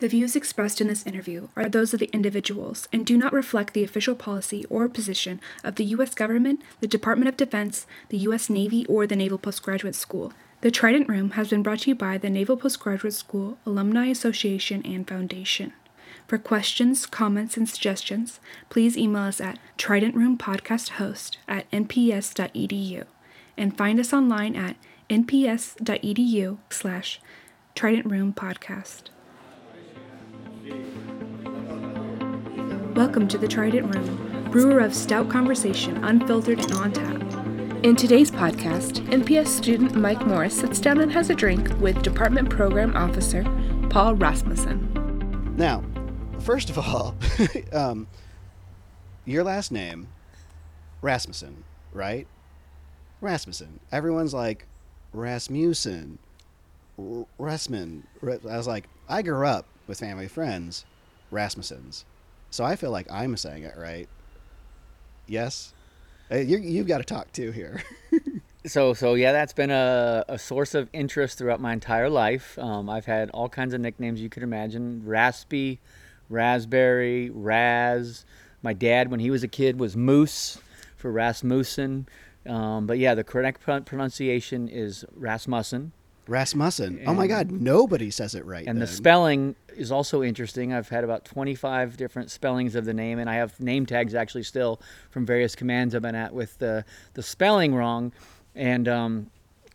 The views expressed in this interview are those of the individuals and do not reflect the official policy or position of the U.S. government, the Department of Defense, the U.S. Navy, or the Naval Postgraduate School. The Trident Room has been brought to you by the Naval Postgraduate School Alumni Association and Foundation. For questions, comments, and suggestions, please email us at tridentroompodcasthost at nps.edu and find us online at nps.edu slash tridentroompodcast. Welcome to the Trident Room, brewer of stout conversation, unfiltered and on tap. In today's podcast, NPS student Mike Morris sits down and has a drink with Department Program Officer Paul Rasmussen. Now, first of all, um, your last name, Rasmussen, right? Rasmussen. Everyone's like Rasmussen, R-. I was like, I grew up with family friends, Rasmussens, so I feel like I'm saying it right. Yes, you you've got to talk too here. So, so yeah, that's been a, a source of interest throughout my entire life. Um, I've had all kinds of nicknames you could imagine: Raspy, Raspberry, Raz. My dad, when he was a kid, was Moose for Rasmussen. Um, but yeah, the correct pronunciation is Rasmussen. Rasmussen. oh my God, nobody says it right. And the spelling is also interesting. I've had about 25 different spellings of the name, and I have name tags actually still from various commands I've been at with the, the spelling wrong. And um,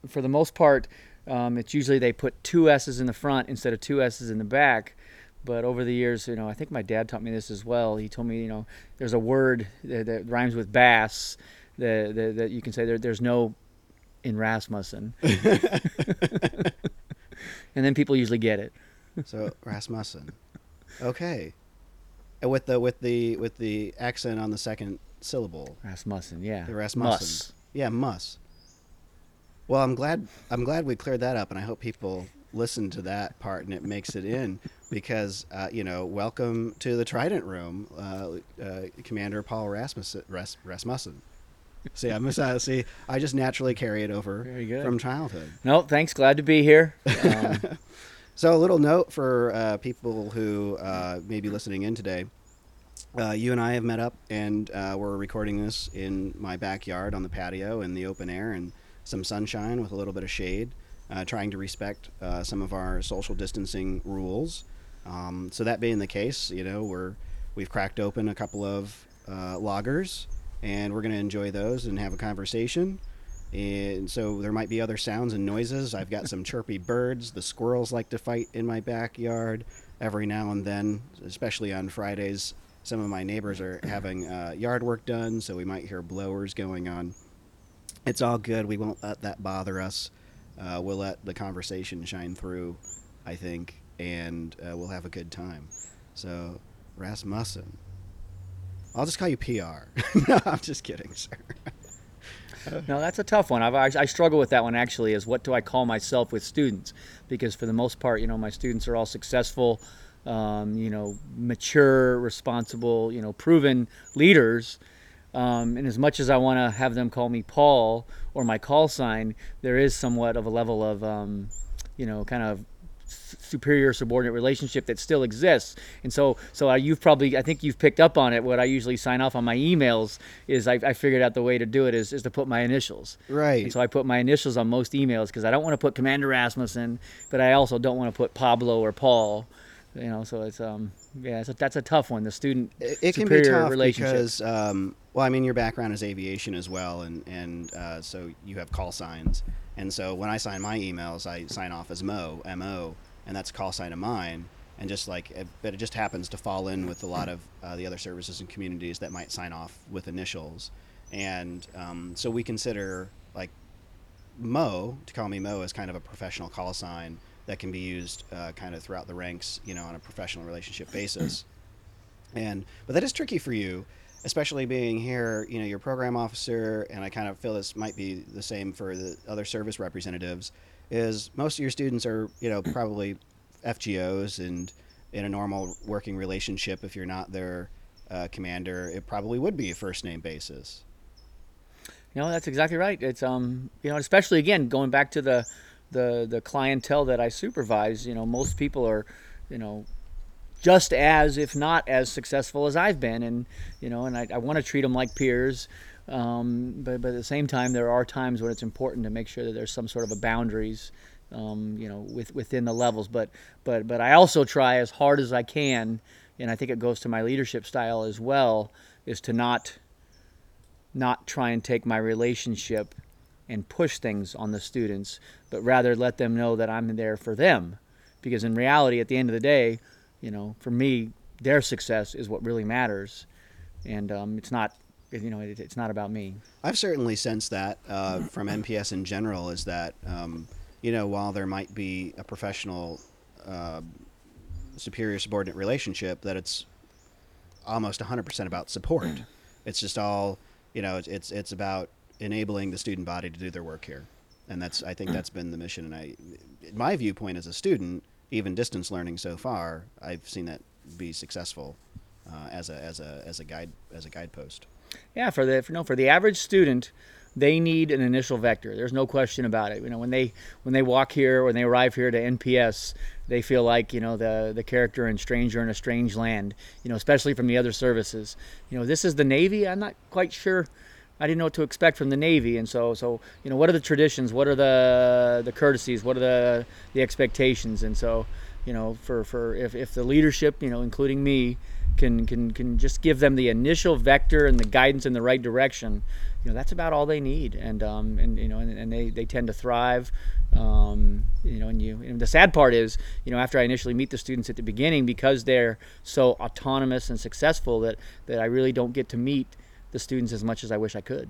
for the most part, um, it's usually they put two S's in the front instead of two S's in the back. But over the years, you know, I think my dad taught me this as well. He told me, you know, there's a word that, that rhymes with bass that, that, that you can say there, there's no in Rasmussen. and then people usually get it. So Rasmussen. Okay. And with the with the with the accent on the second syllable. Rasmussen, yeah. The Rasmussen. Muss. Yeah, muss. Well, I'm glad I'm glad we cleared that up, and I hope people listen to that part and it makes it in because uh, you know, welcome to the Trident Room, uh, uh, Commander Paul Rasmussen. Ras- Rasmussen. See, I'm uh, see. I just naturally carry it over Very good. from childhood. No, thanks. Glad to be here. Um, So, a little note for uh, people who uh, may be listening in today. Uh, you and I have met up, and uh, we're recording this in my backyard on the patio in the open air and some sunshine with a little bit of shade, uh, trying to respect uh, some of our social distancing rules. Um, so that being the case, you know, we're we've cracked open a couple of uh, loggers, and we're going to enjoy those and have a conversation. And so there might be other sounds and noises. I've got some chirpy birds. The squirrels like to fight in my backyard every now and then, especially on Fridays. Some of my neighbors are having uh, yard work done, so we might hear blowers going on. It's all good. We won't let that bother us. Uh, we'll let the conversation shine through, I think, and uh, we'll have a good time. So, Rasmussen. I'll just call you PR. no, I'm just kidding, sir. no, that's a tough one. I've, I, I struggle with that one actually. Is what do I call myself with students? Because for the most part, you know, my students are all successful, um, you know, mature, responsible, you know, proven leaders. Um, and as much as I want to have them call me Paul or my call sign, there is somewhat of a level of, um, you know, kind of superior subordinate relationship that still exists. And so, so you've probably, I think you've picked up on it. What I usually sign off on my emails is I, I figured out the way to do it is, is to put my initials. Right. And so I put my initials on most emails because I don't want to put Commander Rasmussen, but I also don't want to put Pablo or Paul. You know, so it's um yeah, so that's a tough one. The student it, it can be tough relationship. because um, well i mean your background is aviation as well and and uh, so you have call signs and so when i sign my emails i sign off as mo mo and that's a call sign of mine and just like it, but it just happens to fall in with a lot of uh, the other services and communities that might sign off with initials and um, so we consider like Mo to call me Mo is kind of a professional call sign that can be used uh, kind of throughout the ranks, you know, on a professional relationship basis. And but that is tricky for you, especially being here. You know, you're program officer, and I kind of feel this might be the same for the other service representatives. Is most of your students are you know probably FGOs and in a normal working relationship. If you're not their uh, commander, it probably would be a first name basis. No, that's exactly right. It's um, you know, especially again going back to the the the clientele that I supervise. You know, most people are, you know, just as, if not as successful as I've been. And, you know, and I, I want to treat them like peers. Um, but, but at the same time, there are times when it's important to make sure that there's some sort of a boundaries, um, you know, with, within the levels. But, but, but I also try as hard as I can, and I think it goes to my leadership style as well, is to not, not try and take my relationship and push things on the students, but rather let them know that I'm there for them. Because in reality, at the end of the day, you know, for me, their success is what really matters, and um, it's not, you know, it, it's not about me. I've certainly sensed that uh, from NPS in general is that, um, you know, while there might be a professional uh, superior subordinate relationship, that it's almost 100% about support. It's just all, you know, it's, it's, about enabling the student body to do their work here. And that's, I think that's been the mission. And I, my viewpoint as a student, even distance learning so far, I've seen that be successful uh, as a, as a, as a guide, as a guidepost. Yeah, for the for, no for the average student, they need an initial vector. There's no question about it. You know, when they when they walk here, when they arrive here to NPS, they feel like you know the the character and Stranger in a Strange Land. You know, especially from the other services. You know, this is the Navy. I'm not quite sure. I didn't know what to expect from the Navy, and so so you know, what are the traditions? What are the the courtesies? What are the the expectations? And so you know, for for if if the leadership, you know, including me, can can can just give them the initial vector and the guidance in the right direction, you know, that's about all they need. And um and you know, and, and they they tend to thrive. Um, you know, and you and the sad part is, you know, after I initially meet the students at the beginning, because they're so autonomous and successful, that that I really don't get to meet the students as much as I wish I could.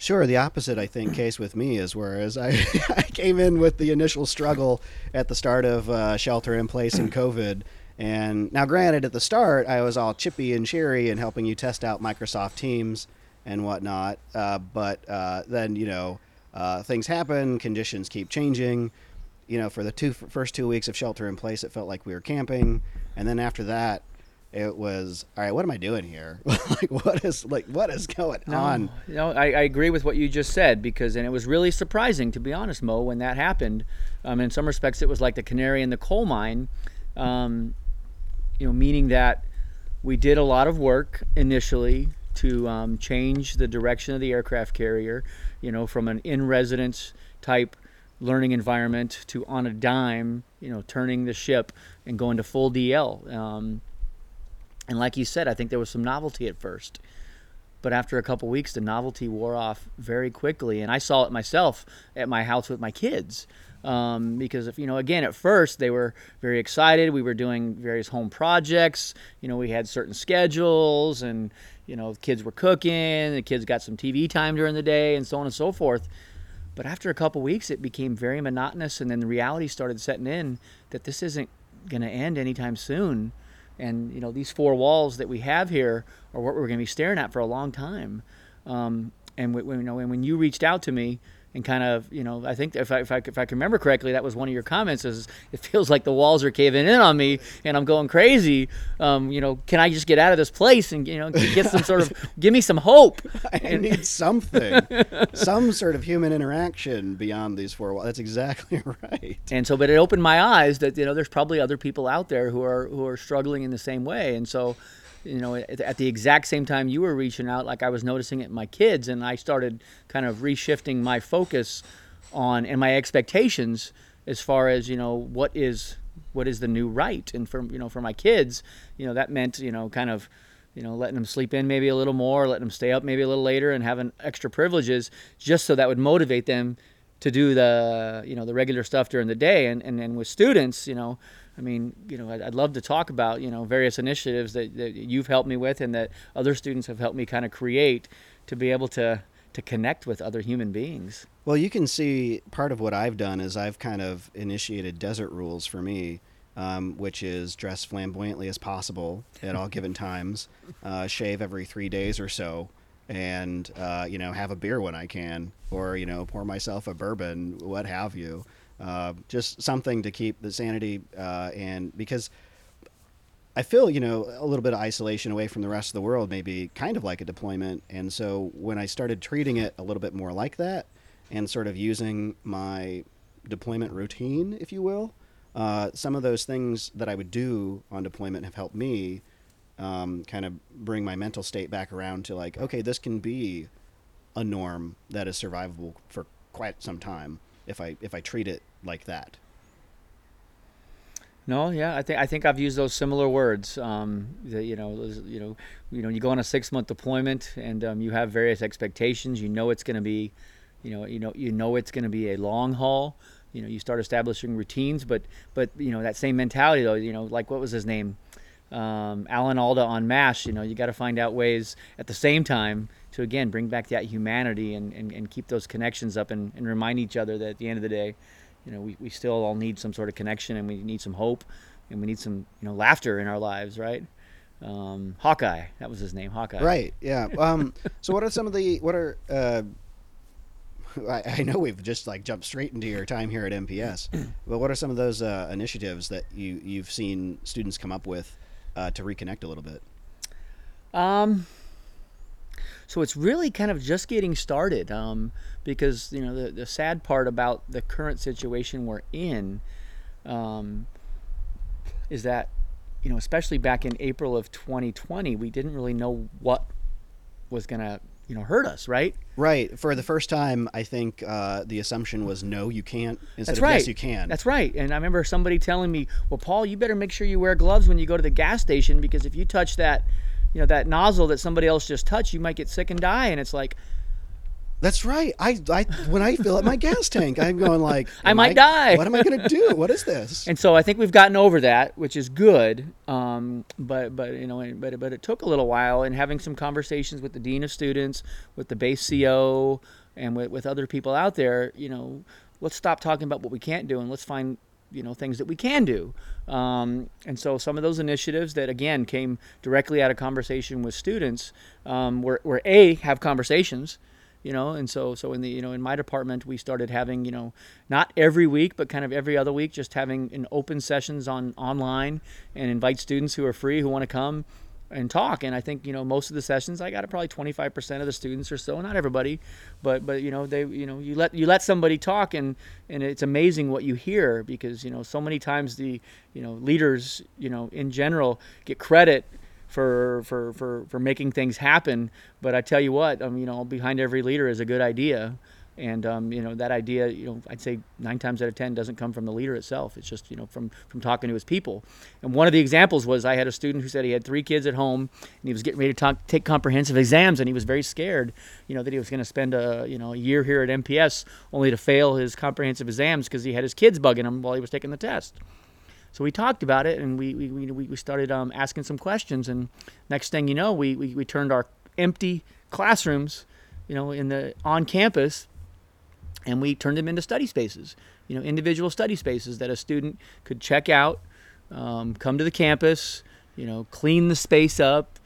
Sure, the opposite, I think, case with me is whereas I, I came in with the initial struggle at the start of uh, shelter in place and COVID. And now, granted, at the start, I was all chippy and cheery and helping you test out Microsoft Teams and whatnot. Uh, but uh, then, you know, uh, things happen, conditions keep changing. You know, for the two first two weeks of shelter in place, it felt like we were camping. And then after that, it was all right what am i doing here like what is like what is going No, on You know, I, I agree with what you just said because, and it was really surprising to be honest, Mo, when that happened. Um, in some respects, it was like the canary in the coal mine. Um, you know, meaning that we did a lot of work initially to um, change the direction of the aircraft carrier. You know, from an in-residence type learning environment to on a dime. You know, turning the ship and going to full DL. Um, and like you said, I think there was some novelty at first but after a couple weeks the novelty wore off very quickly and i saw it myself at my house with my kids um, because if you know again at first they were very excited. We were doing various home projects. You know we had certain schedules and you know the kids were cooking the kids got some tv time during the day and so on and so forth. But after a couple weeks it became very monotonous and then the reality started setting in that this isn't going to end anytime soon. And you know these four walls that we have here are what we're going to be staring at for a long time. Um, and when, you know, and when you reached out to me and kind of, you know, I think if I, if I, if I can remember correctly, that was one of your comments is it feels like the walls are caving in on me and I'm going crazy. Um, you know, can I just get out of this place and, you know, get some sort of, give me some hope. i need something some sort of human interaction beyond these four walls that's exactly right and so but it opened my eyes that you know there's probably other people out there who are who are struggling in the same way and so you know at, the exact same time you were reaching out like i was noticing it in my kids and i started kind of reshifting my focus on and my expectations as far as you know what is what is the new right? And for you know for my kids you know that meant you know kind of you know letting them sleep in maybe a little more letting them stay up maybe a little later and having extra privileges just so that would motivate them to do the you know the regular stuff during the day. And and, and with students you know I mean, you know, I'd, I'd love to talk about, you know, various initiatives that, that you've helped me with and that other students have helped me kind of create to be able to, to connect with other human beings. Well, you can see part of what I've done is I've kind of initiated desert rules for me, um, which is dress flamboyantly as possible at all given times, uh, shave every three days or so, and uh, you know have a beer when I can, or you know pour myself a bourbon, what have you. Uh, just something to keep the sanity uh, and because I feel, you know, a little bit of isolation away from the rest of the world, maybe kind of like a deployment. And so when I started treating it a little bit more like that and sort of using my deployment routine, if you will, uh, some of those things that I would do on deployment have helped me um, kind of bring my mental state back around to like, okay, this can be a norm that is survivable for quite some time if I if I treat it like that. No, yeah, I think I think I've used those similar words. Um, that, you know, you know, you know, you go on a six month deployment and um, you have various expectations. You know it's going to be, you know, you know, you know it's going to be a long haul. You know, you start establishing routines, but but you know that same mentality though. You know, like what was his name, um, Alan Alda on Mash. You know, you got to find out ways at the same time to again bring back that humanity and, and, and keep those connections up and, and remind each other that at the end of the day, you know, we, we still all need some sort of connection and we need some hope and we need some, you know, laughter in our lives, right? Um, Hawkeye, that was his name, Hawkeye. Right. Yeah. Um, so what are some of the what are uh, I, I know we've just like jumped straight into your time here at NPS, but what are some of those uh, initiatives that you you've seen students come up with uh, to reconnect a little bit? Um, so it's really kind of just getting started um, because you know the, the sad part about the current situation we're in um, is that you know especially back in April of 2020 we didn't really know what was gonna you know hurt us right Right. For the first time, I think uh, the assumption was no, you can't instead That's of right. yes, you can. That's right. And I remember somebody telling me, "Well, Paul, you better make sure you wear gloves when you go to the gas station because if you touch that, you know, that nozzle that somebody else just touched, you might get sick and die." And it's like, That's right. I, I when I fill up my gas tank, I'm going like, I might die. What am I going to do? What is this? and so I think we've gotten over that, which is good. Um, but but you know, but but it took a little while, and having some conversations with the dean of students, with the base CO, and with, with other people out there, you know, let's stop talking about what we can't do and let's find you know things that we can do. Um, and so some of those initiatives that again came directly out of conversation with students um, were, were a have conversations you know and so so in the you know in my department we started having you know not every week but kind of every other week just having an open sessions on online and invite students who are free who want to come and talk. And i think you know most of the sessions i got probably 25% of the students or so. Not everybody but but you know they you know you let you let somebody talk and and it's amazing what you hear because you know so many times the you know leaders you know in general get credit for for for for making things happen. But I tell you what, um, you know, behind every leader is a good idea, and um, you know that idea, you know, I'd say nine times out of ten doesn't come from the leader itself. It's just you know from from talking to his people. And one of the examples was I had a student who said he had three kids at home, and he was getting ready to talk, take comprehensive exams, and he was very scared, you know, that he was going to spend a you know a year here at NPS only to fail his comprehensive exams because he had his kids bugging him while he was taking the test. So we talked about it, and we we, we, we started um, asking some questions. And next thing you know, we, we, we turned our empty classrooms, you know, in the on campus, and we turned them into study spaces. You know, individual study spaces that a student could check out, um, come to the campus, you know, clean the space up,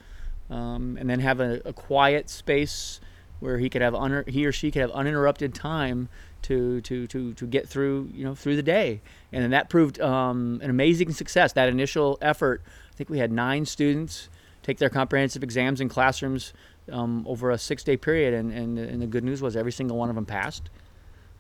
um, and then have a, a quiet space where he could have un- he or she could have uninterrupted time to, to, to, to get through you know through the day and then that proved um, an amazing success that initial effort I think we had nine students take their comprehensive exams in classrooms um, over a six day period and, and, and the good news was every single one of them passed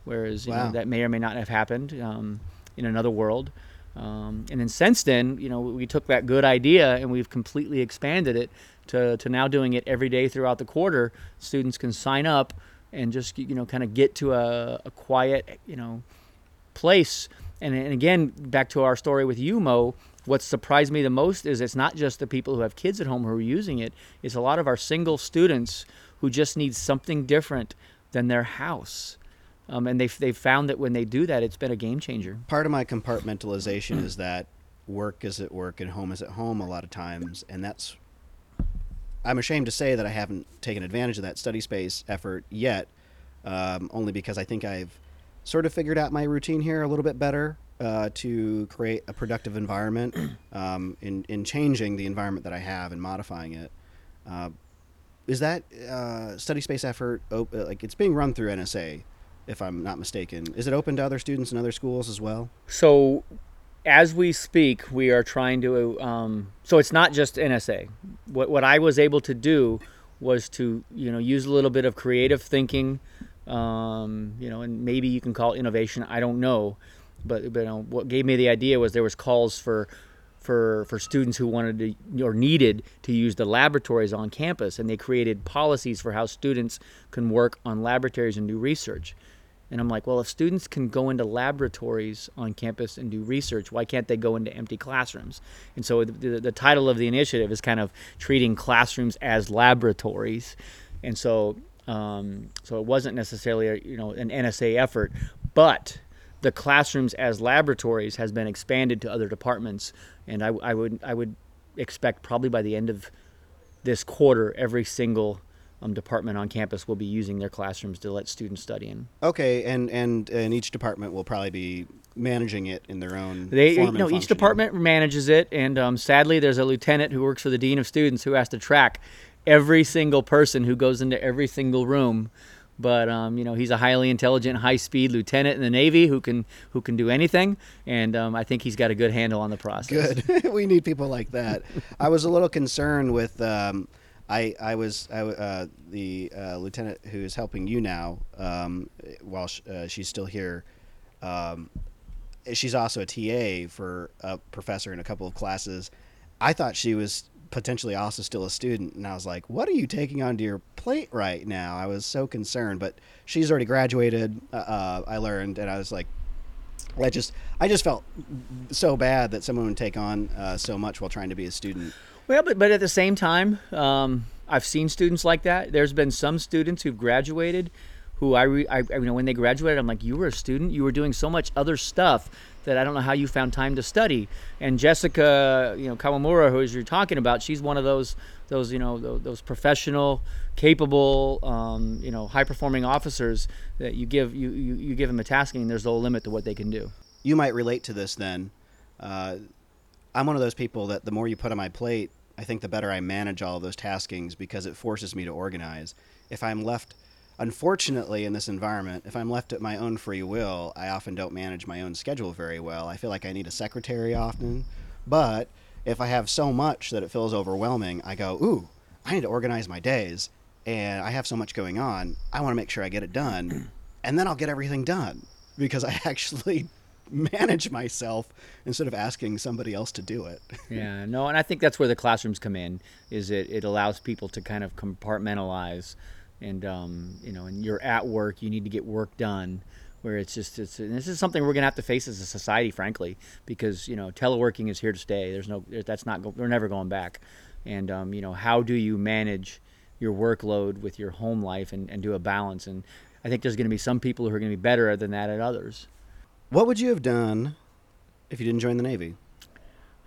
whereas you Wow. know, that may or may not have happened um, in another world. Um, and then since then you know we took that good idea and we've completely expanded it to, to now doing it every day throughout the quarter. Students can sign up and just you know kind of get to a, a quiet you know place. And, and again back to our story with you mo what surprised me the most is it's not just the people who have kids at home who are using it. It's a lot of our single students who just need something different than their house um, and they've, they've found that when they do that it's been a game changer Part of my compartmentalization is that work is at work and home is at home a lot of times, and that's. I'm ashamed to say that I haven't taken advantage of that study space effort yet, um, only because I think I've sort of figured out my routine here a little bit better uh, to create a productive environment um, in in changing the environment that I have and modifying it. Uh, is that uh, study space effort op- like it's being run through NSA, if I'm not mistaken? Is it open to other students in other schools as well? So, as we speak, we are trying to. Um, so it's not just NSA. What what I was able to do was to you know use a little bit of creative thinking, um, you know, and maybe you can call it innovation. I don't know. but, but you know, what gave me the idea was there was calls for for for students who wanted to or needed to use the laboratories on campus, and they created policies for how students can work on laboratories and do research. And I'm like, well, if students can go into laboratories on campus and do research, why can't they go into empty classrooms? And so the, the, title of the initiative is kind of treating classrooms as laboratories. And so, um, so it wasn't necessarily a, you know an NSA effort, but the classrooms as laboratories has been expanded to other departments, and I, I would I would expect probably by the end of this quarter, every single um, department on campus will be using their classrooms to let students study in. Okay, and and and each department will probably be managing it in their own. They, form you and know, each department manages it, and um, sadly, there's a lieutenant who works for the dean of students who has to track every single person who goes into every single room. But um, you know, he's a highly intelligent, high-speed lieutenant in the Navy who can who can do anything, and um, I think he's got a good handle on the process. Good. we need people like that. I was a little concerned with. I I was I, uh, the uh, lieutenant who is helping you now. Um, while sh- uh, she's still here, um, she's also a TA for a professor in a couple of classes. I thought she was potentially also still a student, and I was like, "What are you taking onto your plate right now?" I was so concerned, but she's already graduated. Uh, uh, I learned, and I was like, I just I just felt so bad that someone would take on uh, so much while trying to be a student. Well, but, but at the same time, um, I've seen students like that. There's been some students who've graduated who I, re, I, you know, when they graduated, I'm like, you were a student, you were doing so much other stuff that I don't know how you found time to study. And Jessica, you know, Kawamura, who you're talking about, she's one of those, those, you know, those, those professional, capable, um, you know, high performing officers that you give, you, you, you give them a tasking and there's no limit to what they can do. You might relate to this then. Uh, I'm one of those people that the more you put on my plate, I think the better I manage all of those taskings because it forces me to organize. If I'm left, unfortunately, in this environment, if I'm left at my own free will, I often don't manage my own schedule very well. I feel like I need a secretary often. But if I have so much that it feels overwhelming, I go, ooh, I need to organize my days. And I have so much going on. I want to make sure I get it done. And then I'll get everything done because I actually manage myself instead of asking somebody else to do it. Yeah, no, and I think that's where the classrooms come in. Is it it allows people to kind of compartmentalize, and um, you know, and you're at work, you need to get work done. Where it's just it's and this is something we're gonna have to face as a society, frankly, because you know teleworking is here to stay. There's no that's not we're never going back, and um, you know how do you manage your workload with your home life and, and do a balance? And I think there's going to be some people who are going to be better than that at others. What would you have done if you didn't join the Navy?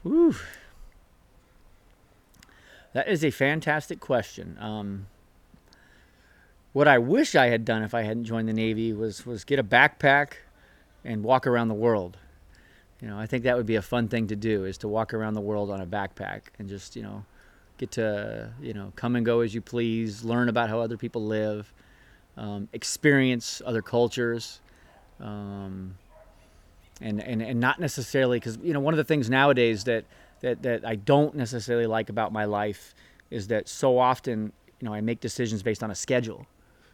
Whew. That is a fantastic question. Um, what I wish I had done if I hadn't joined the Navy was was get a backpack and walk around the world. You know, I think that would be a fun thing to do is to walk around the world on a backpack and just you know get to you know come and go as you please, learn about how other people live, um, experience other cultures. Um, and, and, and not necessarily because you know one of the things nowadays that, that that I don't necessarily like about my life is that so often you know I make decisions based on a schedule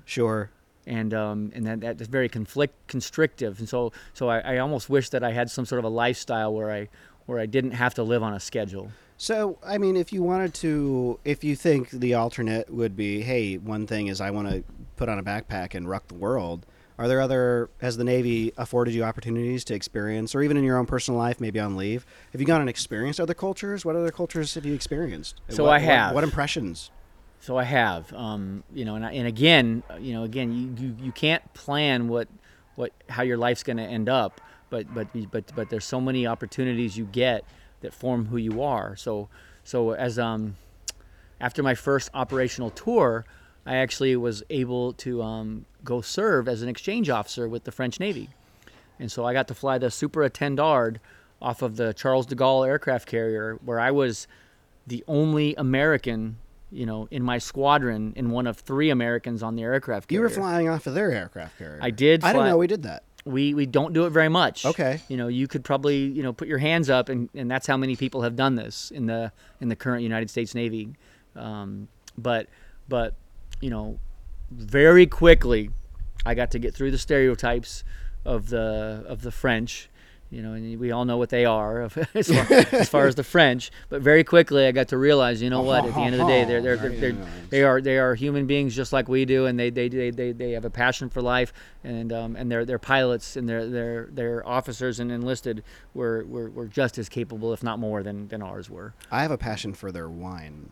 Sure. and um, and that, that's very conflict constrictive and so so I, I almost wish that I had some sort of a lifestyle where I where I didn't have to live on a schedule. So, I mean, if you wanted to, if you think the alternate would be, hey, one thing is I want to put on a backpack and rock the world. Are there other, has the Navy afforded you opportunities to experience, or even in your own personal life, maybe on leave? Have you gone and experienced other cultures? What other cultures have you experienced? So What- I have. What, impressions? So I have, um, you know, and, I, and again, you know, again, you, you, you can't plan what what how your life's going to end up, but but but but there's so many opportunities you get that form who you are. So so as um after my first operational tour, I actually was able to um, go serve as an exchange officer with the French Navy, and so I got to fly the Super Étendard off of the Charles de Gaulle aircraft carrier, where I was the only American, you know, in my squadron, and one of three Americans on the aircraft carrier. You were flying off of their aircraft carrier. I did I didn't know we did that. we we don't do it very much. Okay. You know, you could probably you know put your hands up, and, and that's how many people have done this in the in the current United States Navy. Um, but but you know, very quickly, I got to get through the stereotypes of the of the French, you know, and we all know what they are as far, as far as the French. But very quickly, I got to realize, you know what? At the end of the day, they're they're, they're, they're they are they are human beings just like we do, and they they, they, they, they have a passion for life, and um, and their pilots and their their their officers and enlisted were, were, were just as capable, if not more, than than ours were. I have a passion for their wine.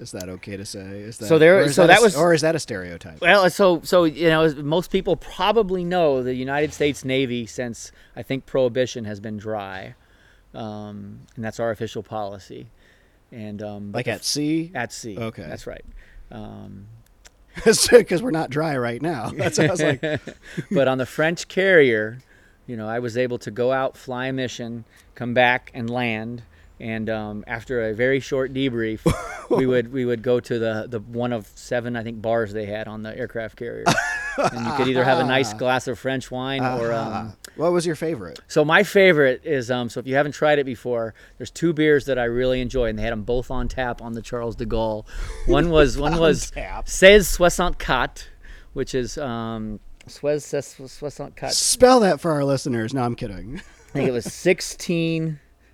Is that okay to say? Is that So there- so that, that a- was- or is that a stereotype? Well, so so you know, most people probably know the United States Navy since I think Prohibition has been dry, um, and that's our official policy. And um, Like at sea? At sea. Okay. That's right. Um, Because we're not dry right now. That's what I was like. but on the French carrier, you know, I was able to go out, fly a mission, come back, and land. And um, after a very short debrief, we would we would go to the, the one of seven I think bars they had on the aircraft carrier, and you could either have a nice glass of French wine or um, what was your favorite? so my favorite is um, so if you haven't tried it before, there's two beers that I really enjoy, and they had them both on tap on the Charles de Gaulle. One was one was. Seize Soixante Quatre, which is um, Quatre. Spell that for our listeners. No, I'm kidding. I think it was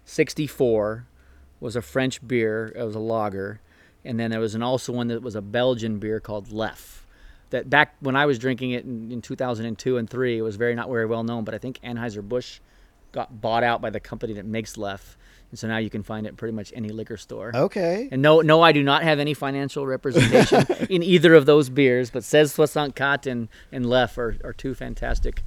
1664 was a French beer. It was a lager, and then there was an also one that was a Belgian beer called Leffe. That back when I was drinking it in, in 2002 and three, it was very not very well known. But I think Anheuser Busch got bought out by the company that makes Leffe, and so now you can find it pretty much any liquor store. Okay. And no, no, I do not have any financial representation in either of those beers, but Seize Soixante Quatre and, and Leffe are, are two fantastic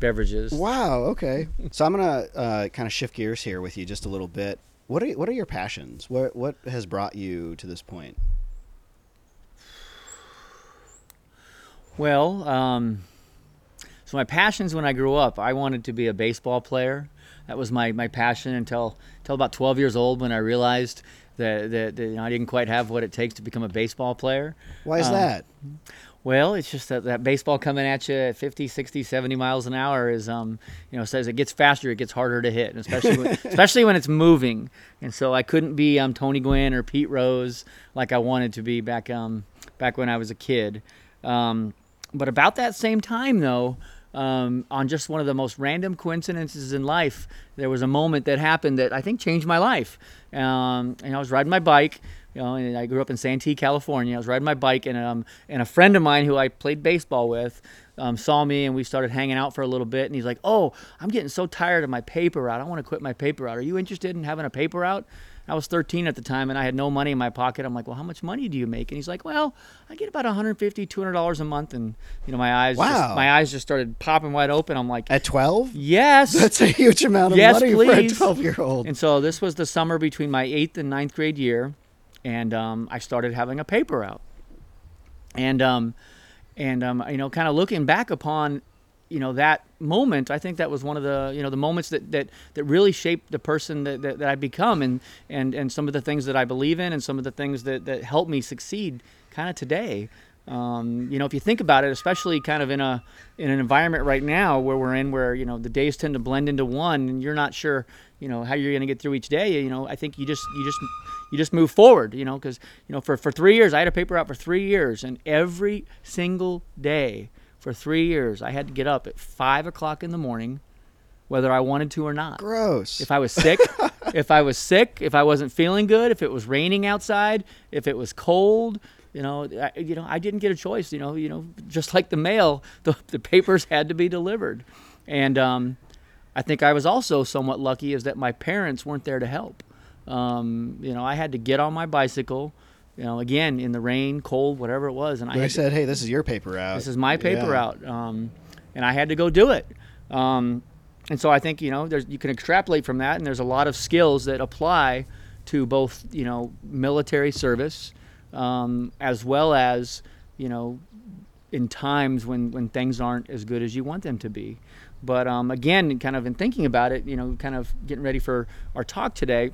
beverages. Wow. Okay. So I'm gonna uh, kind of shift gears here with you just a little bit. What are what are your passions? What what has brought you to this point? Well, um, so my passions when I grew up, I wanted to be a baseball player. That was my, my passion until until about 12 years old when I realized that, that, that you know, I didn't quite have what it takes to become a baseball player. Why is Um, that? Well, it's just that, that baseball coming at you at 50, 60, 70 miles an hour is, um, you know, says it gets faster, it gets harder to hit, and especially when, especially when it's moving. And so I couldn't be um, Tony Gwynn or Pete Rose like I wanted to be back um, back when I was a kid. Um, but about that same time, though, um, on just one of the most random coincidences in life, there was a moment that happened that I think changed my life. Um, and I was riding my bike, you know, and I grew up in Santee, California. I was riding my bike, and um, and a friend of mine who I played baseball with um, saw me, and we started hanging out for a little bit. And he's like, "Oh, I'm getting so tired of my paper route. I want to quit my paper route. Are you interested in having a paper route?" I was 13 at the time and I had no money in my pocket. I'm like, well, how much money do you make? And he's like, well, I get about 150, 200 dollars a month. And you know, my eyes, Wow. just, my eyes just started popping wide open. I'm like, At 12? yes. That's a huge amount of Yes, money for a 12 year old. And so this was the summer between my eighth and ninth grade year, and um, I started having a paper out, And um, and um, you know, kind of looking back upon, you know, that moment, I think that was one of the you know the moments that that, that really shaped the person that, that, that I become, and and and some of the things that I believe in, and some of the things that that help me succeed, kind of today. Um, you know, if you think about it, especially kind of in a in an environment right now where we're in, where you know the days tend to blend into one, and you're not sure, you know, how you're going to get through each day. You know, I think you just you just you just move forward. You know, because you know for for three years I had a paper out for three years, and every single day for three years I had to get up at five o'clock in the morning, whether I wanted to or not. Gross. If I was sick, if I was sick, if I wasn't feeling good, if it was raining outside, if it was cold, you know, I, you know, I didn't get a choice. You know, you know, just like the mail, the, the papers had to be delivered, and um, I think I was also somewhat lucky is that my parents weren't there to help. Um, you know, I had to get on my bicycle, you know, again in the rain, cold, whatever it was, and I they had to- said, hey, this is your paper out. this is my paper Yeah. route, um, and I had to go do it. Um, and so I think you know there's you can extrapolate from that, and there's a lot of skills that apply to both you know military service um, as well as you know in times when when things aren't as good as you want them to be. But um, again, kind of in thinking about it, you know, kind of getting ready for our talk today,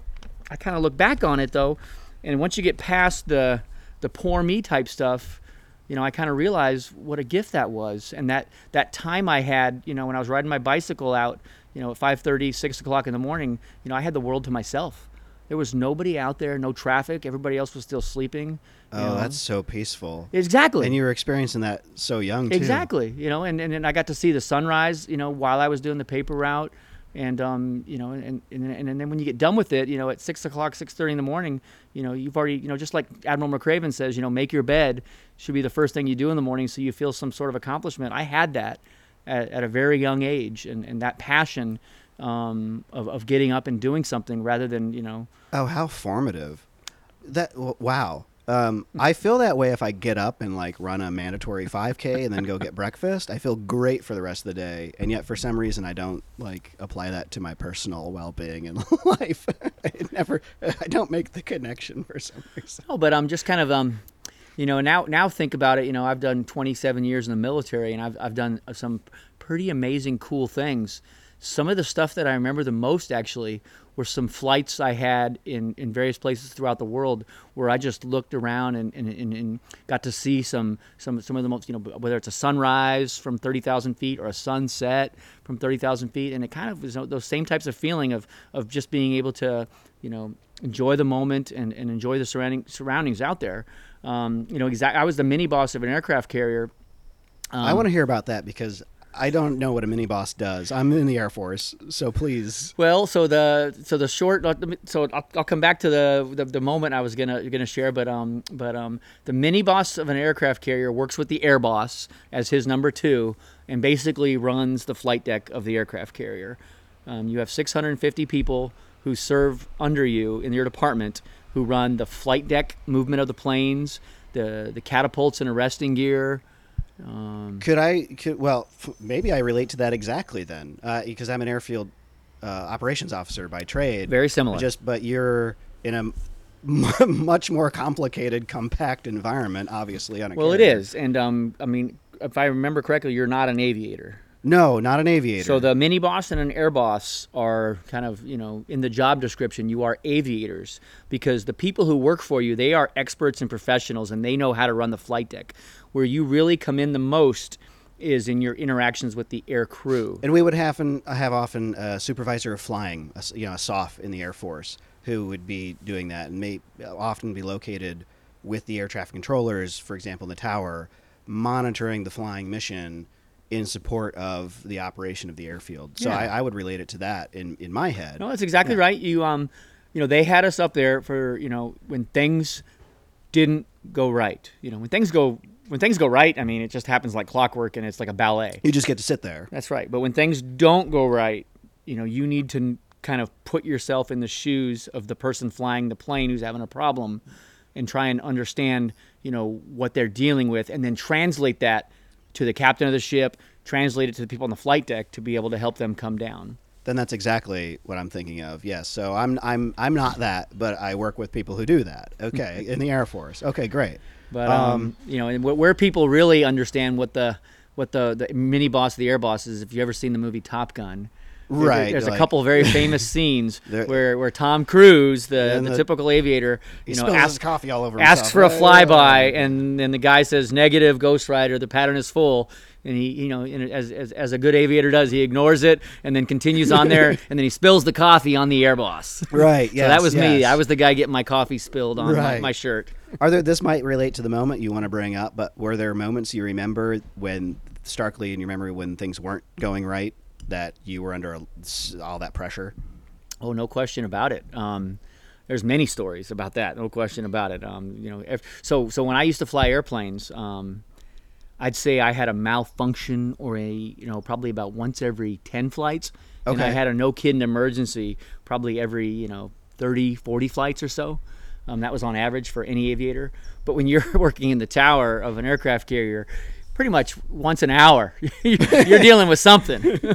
I kind of look back on it though, and once you get past the the poor me type stuff, you know, I kind of realized what a gift that was, and that that time I had, you know, when I was riding my bicycle out, you know, at 5:30, 6 o'clock in the morning, you know, I had the world to myself. There was nobody out there, no traffic. Everybody else was still sleeping. Oh, know. that's so peaceful. exactly And you were experiencing that so young, too. Exactly. You know, and, and, and I got to see the sunrise, you know, while I was doing the paper route. And um, you know, and, and and then when you get done with it, you know, at six o'clock, six thirty in the morning, you know, you've already, you know, just like Admiral McRaven says, you know, make your bed should be the first thing you do in the morning, so you feel some sort of accomplishment. I had that at, at a very young age, and and that passion um, of of getting up and doing something rather than you know. Oh, how formative! That wow. Um, I feel that way if I get up and like run a mandatory 5K and then go get breakfast. I feel great for the rest of the day, and yet for some reason I don't like apply that to my personal well-being and life. I never, I don't make the connection for some reason. Oh, but I'm just kind of um, you know, now now think about it. You know, I've done 27 years in the military, and I've I've done some pretty amazing, cool things. Some of the stuff that I remember the most actually were some flights I had in, in various places throughout the world where I just looked around and, and, and, and got to see some, some, some of the most, you know, whether it's a sunrise from 30,000 feet or a sunset from 30,000 feet. And it kind of was those same types of feeling of, of just being able to, you know, enjoy the moment and, and enjoy the surrounding, surroundings out there. Um, you know, exact, I was the mini boss of an aircraft carrier. Um, I want to hear about that because I don't know what a mini boss does. I'm in the Air Force, so please. Well, so the so the short so I'll, I'll come back to the, the, the moment I was gonna gonna share, but um but um the mini boss of an aircraft carrier works with the air boss as his number two, and basically runs the flight deck of the aircraft carrier. Um, you have 650 people who serve under you in your department who run the flight deck movement of the planes, the the catapults and arresting gear. Um, could I? Could, well, f- maybe I relate to that exactly then, uh, because I'm an airfield uh, operations officer by trade. Very similar. Just, but you're in a m- much more complicated, compact environment, obviously. On a well, carrier. it is, and um, I mean, if I remember correctly, you're not an aviator. No, not an aviator. So the mini boss and an air boss are kind of, you know, in the job description, you are aviators because the people who work for you, they are experts and professionals and they know how to run the flight deck. Where you really come in the most is in your interactions with the air crew. And we would have, an, have often a supervisor of flying, a, you know, a SOF in the Air Force who would be doing that and may often be located with the air traffic controllers, for example, in the tower, monitoring the flying mission in support of the operation of the airfield. So yeah. I, I, would relate it to that in, in my head. No, that's exactly yeah. right. You um, you know, they had us up there for you know when things didn't go right. You know, when things go when things go right, I mean, it just happens like clockwork, and it's like a ballet. You just get to sit there. That's right. But when things don't go right, you know, you need to kind of put yourself in the shoes of the person flying the plane who's having a problem, and try and understand, you know, what they're dealing with, and then translate that to the captain of the ship, translate it to the people on the flight deck to be able to help them come down. Then that's exactly what I'm thinking of. Yes. So I'm I'm I'm not that, but I work with people who do that. Okay, in the Air Force. Okay, great. But um, um, you know, where people really understand what the what the, the mini boss of the air boss is, if you've ever seen the movie Top Gun, Right. There's like, a couple very famous scenes where, where Tom Cruise, the, the, the, typical aviator, you know, asks coffee all over asks for a flyby, and then the guy says negative, Ghost Rider, the pattern is full, and he, you know, as, as, as a good aviator does, he ignores it and then continues on there, and then he spills the coffee on the air boss. Right. Yeah. so that was yes. me. I was the guy getting my coffee spilled on right. my, my shirt. Are there? This might relate to the moment you want to bring up, but were there moments you remember when starkly in your memory when things weren't going right? That you were under all that pressure? Oh, no question about it. Um, there's many stories about that. No question about it. Um, you know, if, so so when I used to fly airplanes, um, I'd say I had a malfunction or a you know probably about once every ten flights, okay. and I had a no kidding emergency probably every you know 30, 40 flights or so. Um, that was on average for any aviator. But when you're working in the tower of an aircraft carrier, pretty much once an hour you're dealing with something.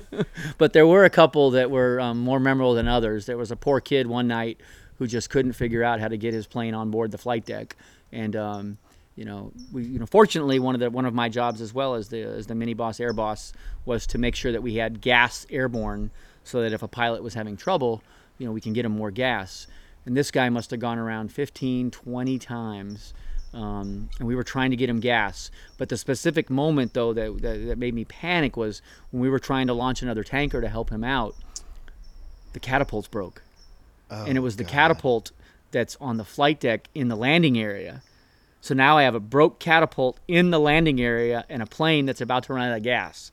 But there were a couple that were um, more memorable than others. There was a poor kid one night who just couldn't figure out how to get his plane on board the flight deck. And um, you know we you know fortunately one of the one of my jobs as well as the as the mini boss air boss was to make sure that we had gas airborne so that if a pilot was having trouble you know we can get him more gas. And this guy must have gone around 15 20 times um, and we were trying to get him gas. But the specific moment, though, that, that, that, made me panic was when we were trying to launch another tanker to help him out, the catapults broke. Oh, and it was the God. catapult that's on the flight deck in the landing area. So now I have a broke catapult in the landing area and a plane that's about to run out of gas.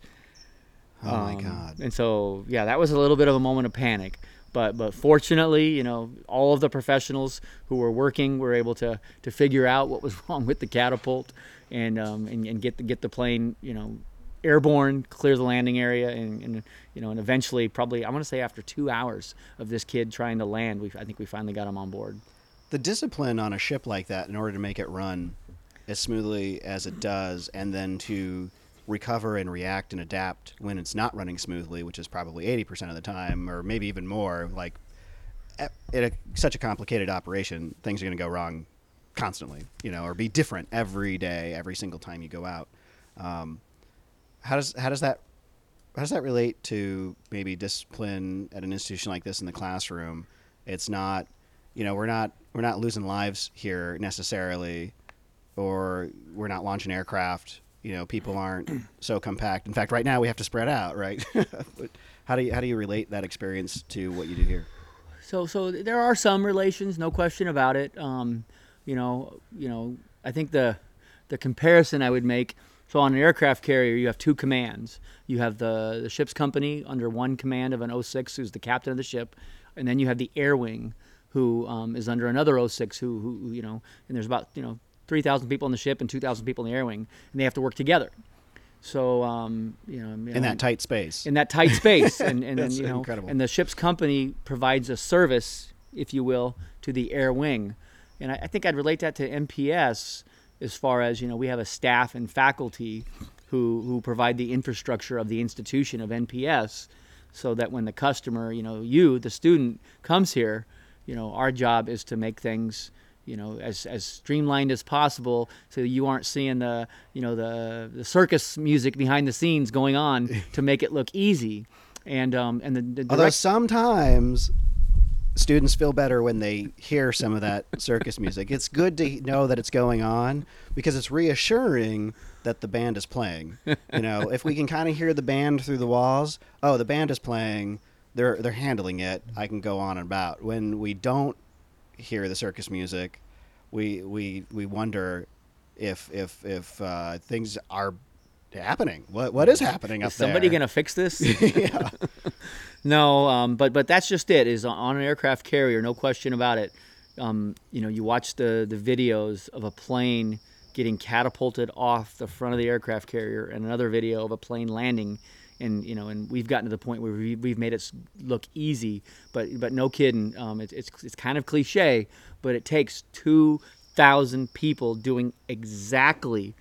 Oh my Um, God. And so, yeah, that was a little bit of a moment of panic. But but fortunately, you know, all of the professionals who were working were able to to figure out what was wrong with the catapult, and um, and, and get the get the plane, you know, airborne, clear the landing area, and, and you know, and eventually, probably I want to say after two hours of this kid trying to land, we I think we finally got him on board. The discipline on a ship like that, in order to make it run as smoothly as it does, and then to recover and react and adapt when it's not running smoothly, which is probably 80% of the time, or maybe even more, like in a, such a complicated operation, things are going to go wrong constantly, you know, or be different every day, every single time you go out. Um, how does how does that how does that relate to maybe discipline at an institution like this in the classroom? It's not, you know, we're not we're not losing lives here necessarily, or we're not launching aircraft. You know, people aren't so compact. In fact, right now we have to spread out, right? How do you how do you relate that experience to what you do here? So, so there are some relations, no question about it. Um, you know, you know, I think the the comparison I would make. So, on an aircraft carrier, you have two commands. You have the the ship's company under one command of an 06, who's the captain of the ship, and then you have the air wing, who um, is under another 06, who, who who, you know, and there's about you know 3,000 people in the ship and 2,000 people in the air wing, and they have to work together. So, um, you know, you In that tight space. in that tight space and, and you know incredible. and the ship's company provides a service if you will to the air wing and I, I think i'd relate that to NPS as far as you know we have a staff and faculty who who provide the infrastructure of the institution of nps so that when the customer you know you the student comes here you know our job is to make things you know as, as streamlined as possible so you aren't seeing the you know the, the circus music behind the scenes going on to make it look easy and um and the, the Although sometimes students feel better when they hear some of that circus music. It's good to know that it's going on because it's reassuring that the band is playing. You know, if we can kind of hear the band through the walls, oh, the band is playing. They're they're handling it. I can go on and about. When we don't hear the circus music, we we we wonder if if if uh, things are happening. What what is happening up is somebody there? gonna fix this yeah. No, um, but but that's just it. Is on an aircraft carrier, no question about it. Um, you know, you watch the the videos of a plane getting catapulted off the front of the aircraft carrier, and another video of a plane landing. And you know, and we've gotten to the point where we, we've made it look easy, but but no kidding. Um, it's it's it's kind of cliche, but it takes two thousand people doing exactly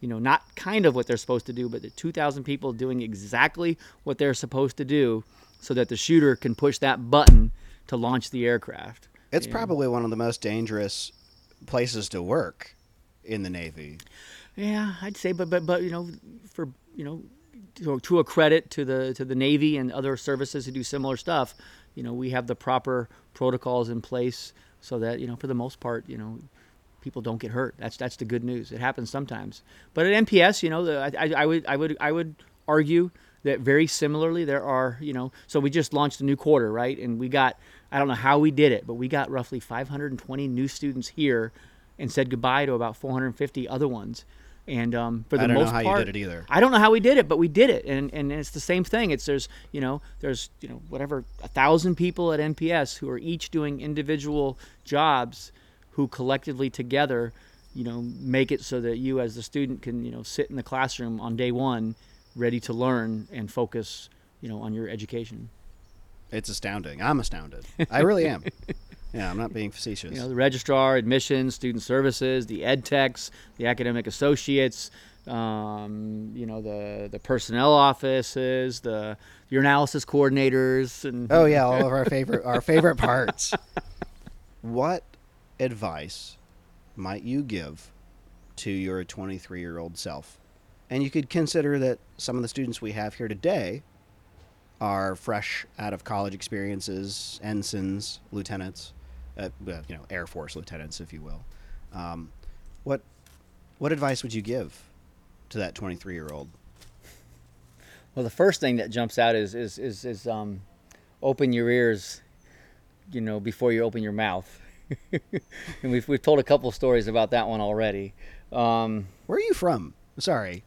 you know, not kind of what they're supposed to do, but the 2,000 people doing exactly what they're supposed to do so that the shooter can push that button to launch the aircraft. It's Yeah. probably one of the most dangerous places to work in the Navy. Yeah, I'd say, but but but you know, for you know, to, to a credit to the to the Navy and other services who do similar stuff, you know, we have the proper protocols in place so that you know, for the most part, you know, people don't get hurt. That's that's the good news. It happens sometimes, but at NPS, you know, the, I, I, I would I would I would argue that very similarly there are you know, so we just launched a new quarter, right, and we got I don't know how we did it, but we got roughly 520 new students here, and said goodbye to about 450 other ones. And um, for the I don't know most how you did it either. I don't know how we did it, but we did it, and and it's the same thing. It's there's you know there's you know whatever a thousand people at NPS who are each doing individual jobs, who collectively together, you know, make it so that you as the student can you know sit in the classroom on day one, ready to learn and focus you know on your education. It's astounding. I'm astounded. I really am. Yeah, I'm not being facetious. You know, the registrar, admissions, student services, the ed techs, the academic associates, um, you know, the the personnel offices, the your analysis coordinators, and oh yeah, all of our favorite our favorite parts. What advice might you give to your 23 year old self? And you could consider that some of the students we have here today are fresh out of college experiences, ensigns, lieutenants, uh, you know, Air Force lieutenants, if you will. Um, what what advice would you give to that 23 year old? Well, the first thing that jumps out is is is, is um, open your ears, you know, before you open your mouth. and we've we've told a couple stories about that one already. Um, Where are you from? Sorry.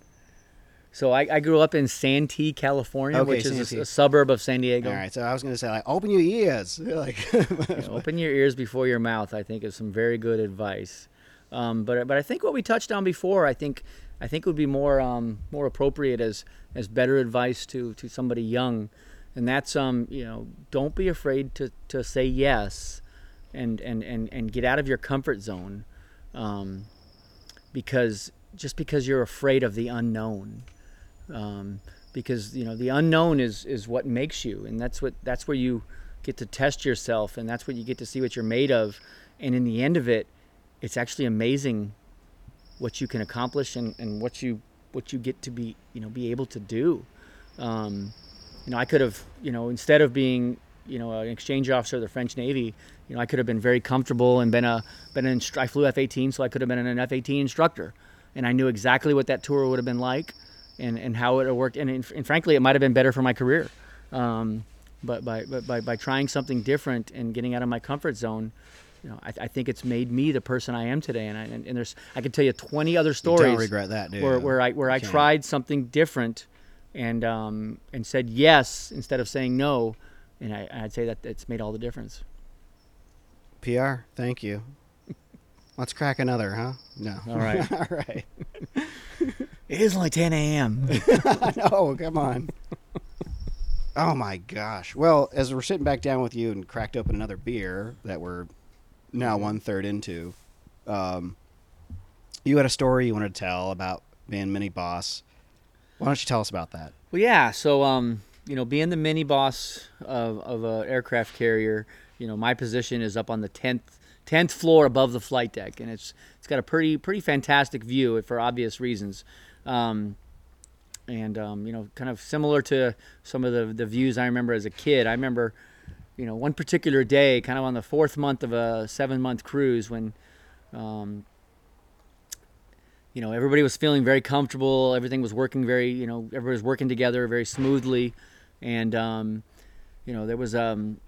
So I, I grew up in Santee, California, Okay, which is a- a, suburb of San Diego. All right, so I was going to say like open your ears, like know, open your ears before your mouth. I think is some very good advice. Um, but but I think what we touched on before, I think I think would be more um, more appropriate as as better advice to to somebody young, and that's um you know don't be afraid to to say yes, and and and and get out of your comfort zone, um, because just because you're afraid of the unknown, um, because you know the unknown is is what makes you, and that's what that's where you get to test yourself, and that's what you get to see what you're made of, and in the end of it, it's actually amazing what you can accomplish and, and what you what you get to be you know be able to do. Um, you know, I could have you know instead of being you know an exchange officer of the French Navy, you know I could have been very comfortable and been a been an I flew F-18, so I could have been an F-18 instructor, and I knew exactly what that tour would have been like, and, and how it worked, and, and frankly, it might have been better for my career. Um, but by, but by by trying something different and getting out of my comfort zone, you know, I, I think it's made me the person I am today. And I, and, and there's, I can tell you 20 other stories. don't regret that, do where, where I, where I Can't. tried something different, and um, and said yes instead of saying no, and I, I'd say that it's made all the difference. PR. Thank you. Let's crack another, huh? No. All right. All right. It is only 10 a.m. no, come on. Oh my gosh. Well, as we're sitting back down with you and cracked open another beer that we're now one third into, um, you had a story you wanted to tell about being mini boss. Why don't you tell us about that? Well, yeah. So, um, you know, being the mini boss of of an aircraft carrier, you know, my position is up on the tenth tenth floor above the flight deck, and it's it's got a pretty pretty fantastic view for obvious reasons. Um, and um, you know, kind of similar to some of the the views I remember as a kid. I remember, you know, one particular day, kind of on the fourth month of a seven month cruise, when um, you know everybody was feeling very comfortable everything was working very you know everybody was working together very smoothly and um, you know there was um,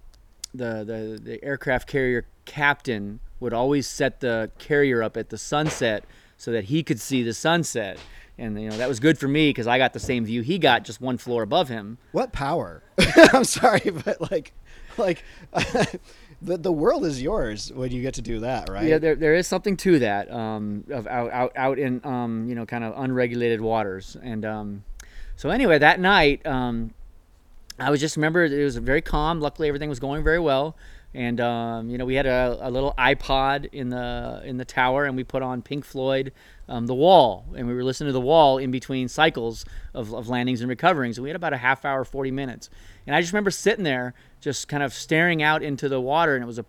the, the the aircraft carrier captain would always set the carrier up at the sunset so that he could see the sunset and you know that was good for me because i got the same view he got just one floor above him What power? I'm sorry, but like, like, the the world is yours when you get to do that, right? Yeah, there, there is something to that um, of out, out, out in um, you know kind of unregulated waters, and um, so anyway, that night um, I was just remember it was very calm. Luckily, everything was going very well, and um, you know we had a, a little iPod in the in the tower, and we put on Pink Floyd, um, The Wall, and we were listening to The Wall in between cycles of, of landings and recoverings, and we had about a half hour, forty minutes, and I just remember sitting there, just kind of staring out into the water, and it was a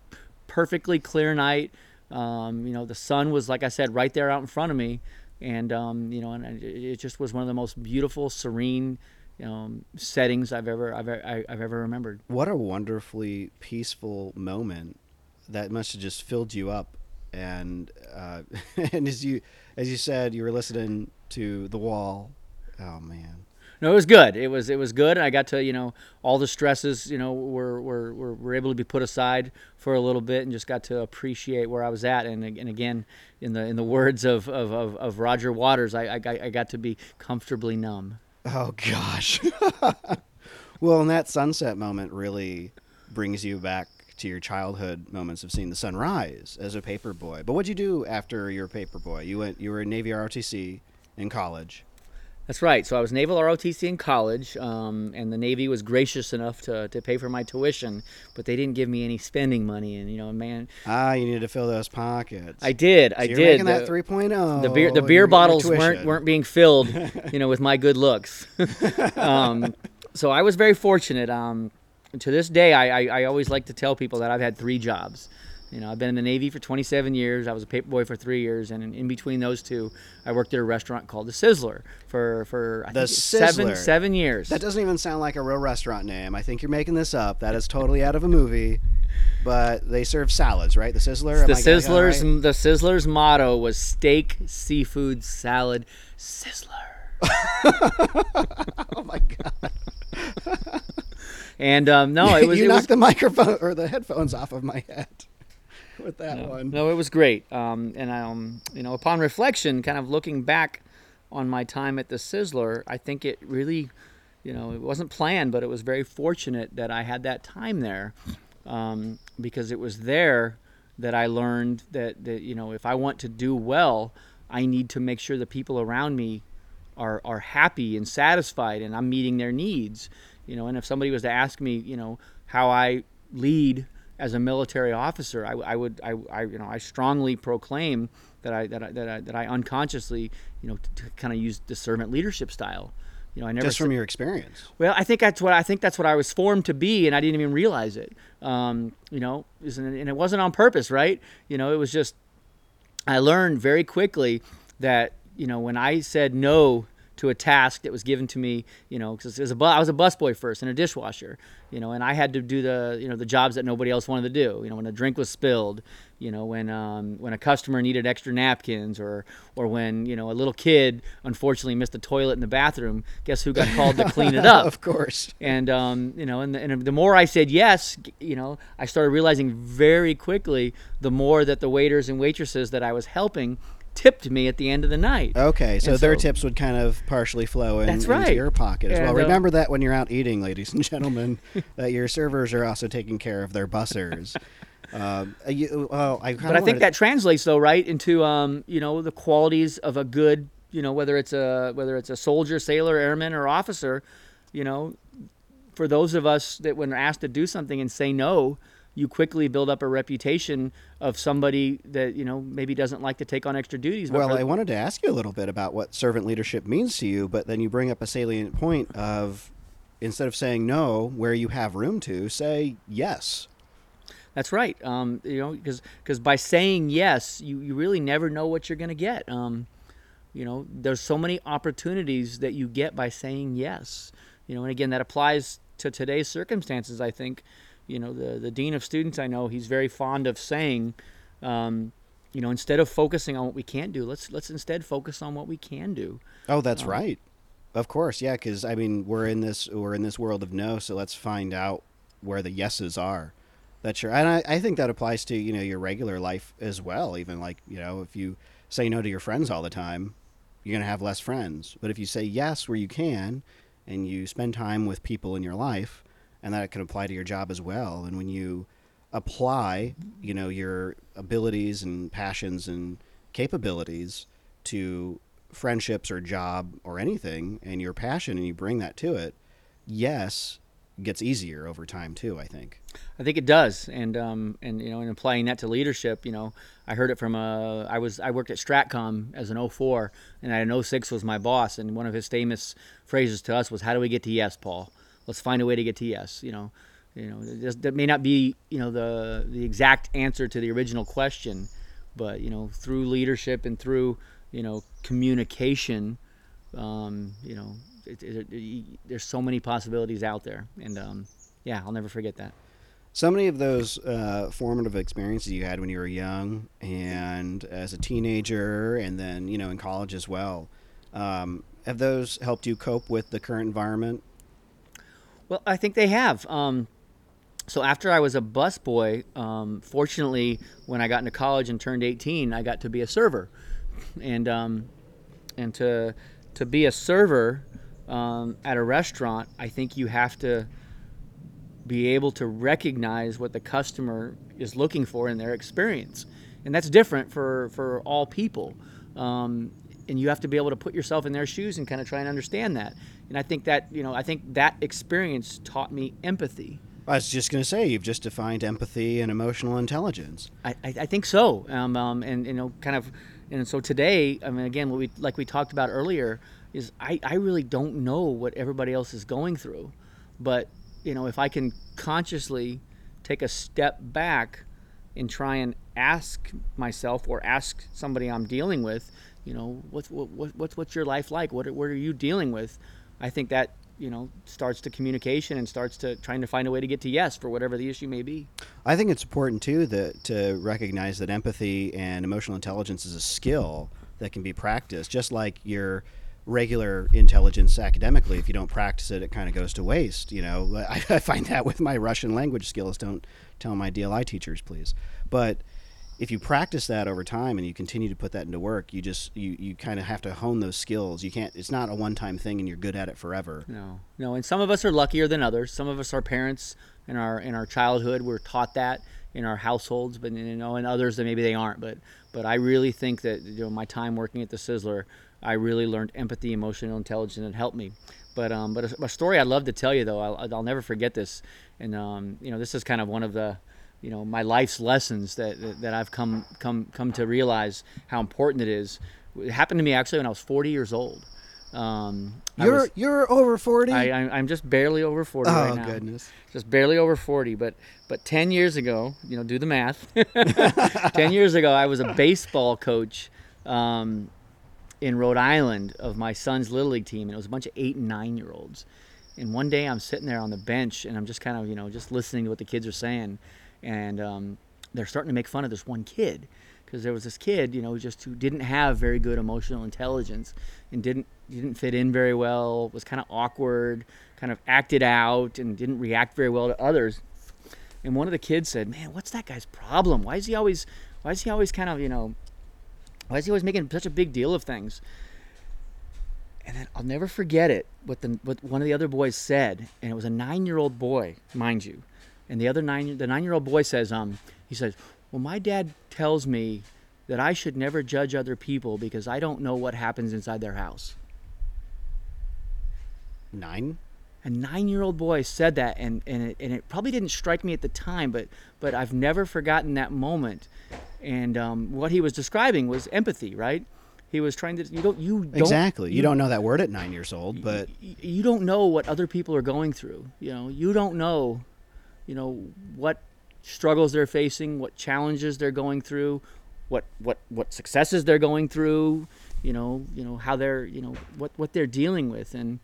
perfectly clear night. Um, you know, the sun was, like I said, right there out in front of me, and um, you know, and it it just was one of the most beautiful, serene um, settings I've ever I've, I've ever remembered. what a wonderfully peaceful moment that must have just filled you up and uh, and as you as you said you were listening to the wall oh man No, it was good. It was it was good. I got to you know all the stresses you know were were, were, were able to be put aside for a little bit and just got to appreciate where I was at. And, and again, in the in the words of of, of, of Roger Waters, I, I I got to be comfortably numb. Oh gosh. Well and that sunset moment really brings you back to your childhood moments of seeing the sun rise as a paper boy. But what'd you do after your paper boy? You went you were in navy rotc in college That's right. So I was Naval ROTC in college, um, and the Navy was gracious enough to, to pay for my tuition, but they didn't give me any spending money. And you know, man, ah you needed to fill those pockets I did, I So you're did. making that The- 3.0 the beer the beer bottles weren't weren't being filled, you know, with my good looks. um, so I was very fortunate. Um, to this day, I, I, I always like to tell people that I've had three jobs. You know, I've been in the Navy for 27 years. I was a paperboy for three years, and in, in between those two, I worked at a restaurant called the Sizzler for for I The think seven seven years. That doesn't even sound like a real restaurant name. I think you're making this up. That is totally out of a movie. But they serve salads, right? The Sizzler. The I getting that Sizzler's right? the Sizzler's motto was steak, seafood, salad, Sizzler. Oh my god! And um, no, it was you knocked was the microphone or the headphones off of my head with that one. No, it was great. Um, and um, you know, upon reflection, kind of looking back on my time at the Sizzler, I think it really, you know, it wasn't planned, but it was very fortunate that I had that time there um, because it was there that I learned that, that, you know, if I want to do well, I need to make sure the people around me are, are happy and satisfied and I'm meeting their needs. You know, and if somebody was to ask me, you know, how I lead as a military officer, I, I would, I, I, you know, I strongly proclaim that I, that I, that I, that I unconsciously, you know, kind of use the servant leadership style. You know, I never Just from said- your experience. well, I think that's what I think that's what I was formed to be, and I didn't even realize it. Um, you know, and it wasn't on purpose, right? You know, it was just I learned very quickly that you know when I said no to a task that was given to me, you know, because bu- I was a busboy first and a dishwasher, you know, and I had to do the you know the jobs that nobody else wanted to do. You know, when a drink was spilled, you know, when um, when a customer needed extra napkins, or or when you know a little kid unfortunately missed a toilet in the bathroom, guess who got called to clean it up? of course. and um, you know, and the, and the more I said yes, you know, I started realizing very quickly the more that the waiters and waitresses that I was helping tipped me at the end of the night. Okay, so And their tips would kind of partially flow in, That's into right. your pocket as well. And, Remember that when you're out eating, ladies and gentlemen, that your servers are also taking care of their bussers. um, uh, you, well, I But I think that translates though, right, into um, you know the qualities of a good, you know, whether it's a whether it's a soldier, sailor, airman, or officer, you know, for those of us that when asked to do something and say no, you quickly build up a reputation of somebody that you know maybe doesn't like to take on extra duties. Well, I wanted to ask you a little bit about what servant leadership means to you, but then you bring up a salient point of instead of saying no where you have room to, say yes. That's right. Um, you know, because by saying yes, you, you really never know what you're going to get. Um, you know, there's so many opportunities that you get by saying yes. You know, and again, that applies to today's circumstances. I think, you know, the the dean of students I know, he's very fond of saying, um, you know, instead of focusing on what we can't do, let's let's instead focus on what we can do. Oh, that's right. Of course, yeah. Because I mean, we're in this we're in this world of no, so let's find out where the yeses are. That's sure, and I, I think that applies to you know your regular life as well. Even like you know, if you say no to your friends all the time, you're gonna have less friends. But if you say yes where you can, and you spend time with people in your life, and that can apply to your job as well. And when you apply, you know, your abilities and passions and capabilities to friendships or job or anything and your passion and you bring that to it, yes, gets easier over time too, I think. I think it does, and um, and you know, and applying that to leadership, you know, I heard it from a. I was I worked at Stratcom as an 04, and I an 06 was my boss, and one of his famous phrases to us was, "How do we get to yes, Paul? Let's find a way to get to yes." You know, you know, that may not be you know the the exact answer to the original question, but you know, through leadership and through you know communication, um, you know, it, it, it, there's so many possibilities out there, and um, yeah, I'll never forget that. So many of those uh, formative experiences you had when you were young and as a teenager and then, you know, in college as well, um, have those helped you cope with the current environment? Well, I think they have. Um, so after I was a busboy, um, fortunately, when I got into college and turned 18, I got to be a server, and um, and to to be a server um, at a restaurant, I think you have to be able to recognize what the customer is looking for in their experience, and that's different for for all people. Um, and you have to be able to put yourself in their shoes and kind of try and understand that. And I think that you know, I think that experience taught me empathy. I was just going to say, you've just defined empathy and emotional intelligence. I, I, I think so. Um, um, and you know, kind of, and so today, I mean, again, what we like we talked about earlier is I, I really don't know what everybody else is going through, but you know, if I can consciously take a step back and try and ask myself or ask somebody I'm dealing with, you know, what's what, what, what's what's your life like? What what are you dealing with? I think that you know starts to communication and starts to trying to find a way to get to yes for whatever the issue may be. I think it's important too that to recognize that empathy and emotional intelligence is a skill that can be practiced, just like your regular intelligence academically. If you don't practice it, it kind of goes to waste. You know, I, I find that with my Russian language skills. Don't tell my DLI teachers, please. But if you practice that over time and you continue to put that into work, you just you, you kind of have to hone those skills. You can't. It's not a one time thing, and you're good at it forever. No, no. And some of us are luckier than others. Some of us, our parents in our in our childhood, were taught that in our households, but you know, and others that maybe they aren't. But but I really think that you know my time working at the Sizzler, I really learned empathy, emotional intelligence, and it helped me. But um, but a, a story I'd love to tell you though, I'll, I'll never forget this. And um, you know, this is kind of one of the you know my life's lessons that, that, that I've come come come to realize how important it is. It happened to me actually when I was 40 years old. Um, You're was- you're over forty. I, I'm, I'm just barely over 40 oh right now. goodness. Just barely over 40. But but 10 years ago, you know, do the math. 10 years ago, I was a baseball coach um, in Rhode Island of my son's little league team, and it was a bunch of eight and nine year olds. And one day, I'm sitting there on the bench, and I'm just kind of you know just listening to what the kids are saying, and um, they're starting to make fun of this one kid because there was this kid, you know, just who didn't have very good emotional intelligence and didn't didn't fit in very well, was kind of awkward, kind of acted out, and didn't react very well to others. And one of the kids said, "Man, what's that guy's problem? Why is he always, why is he always kind of, you know, why is he always making such a big deal of things?" And then I'll never forget it. What the what one of the other boys said, and it was a nine-year-old boy, mind you. And the other nine, the nine-year-old boy says, um, he says, "Well, my dad tells me that I should never judge other people because I don't know what happens inside their house." Nine. a nine-year-old boy said that and, and, it, and it probably didn't strike me at the time but but i've never forgotten that moment and um, what he was describing was empathy right he was trying to you don't you don't Exactly. You, don't know that word at nine years old, but y- you don't know what other people are going through you know you don't know you know what struggles they're facing what challenges they're going through what what what successes they're going through you know you know how they're you know what what they're dealing with. And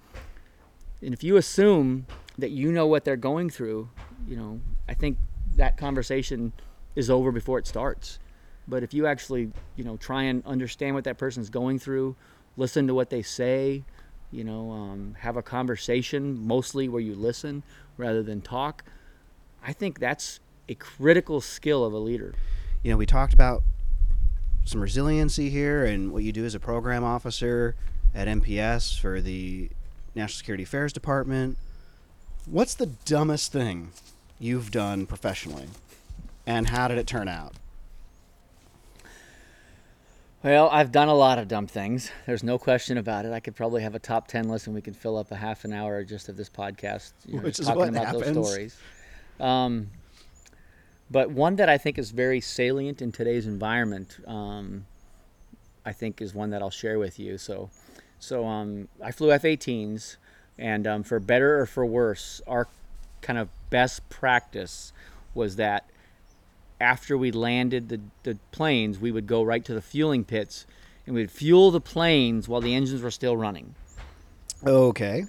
and if you assume that you know what they're going through you know i think that conversation is over before it starts. But if you actually you know try and understand what that person's going through listen to what they say you know um, have a conversation mostly where you listen rather than talk i think that's a critical skill of a leader. You know, we talked about some resiliency here and what you do as a program officer at NPS for the National Security Affairs Department. What's the dumbest thing you've done professionally, and how did it turn out? well i've done a lot of dumb things. There's no question about it. I could probably have a top 10 list and we could fill up a half an hour just of this podcast you know, Which is talking what about those stories um, but one that i think is very salient in today's environment um, i think is one that i'll share with you so so um, i flew f-18s and um, for better or for worse our kind of best practice was that after we landed the, the planes, we would go right to the fueling pits and we'd fuel the planes while the engines were still running. Okay,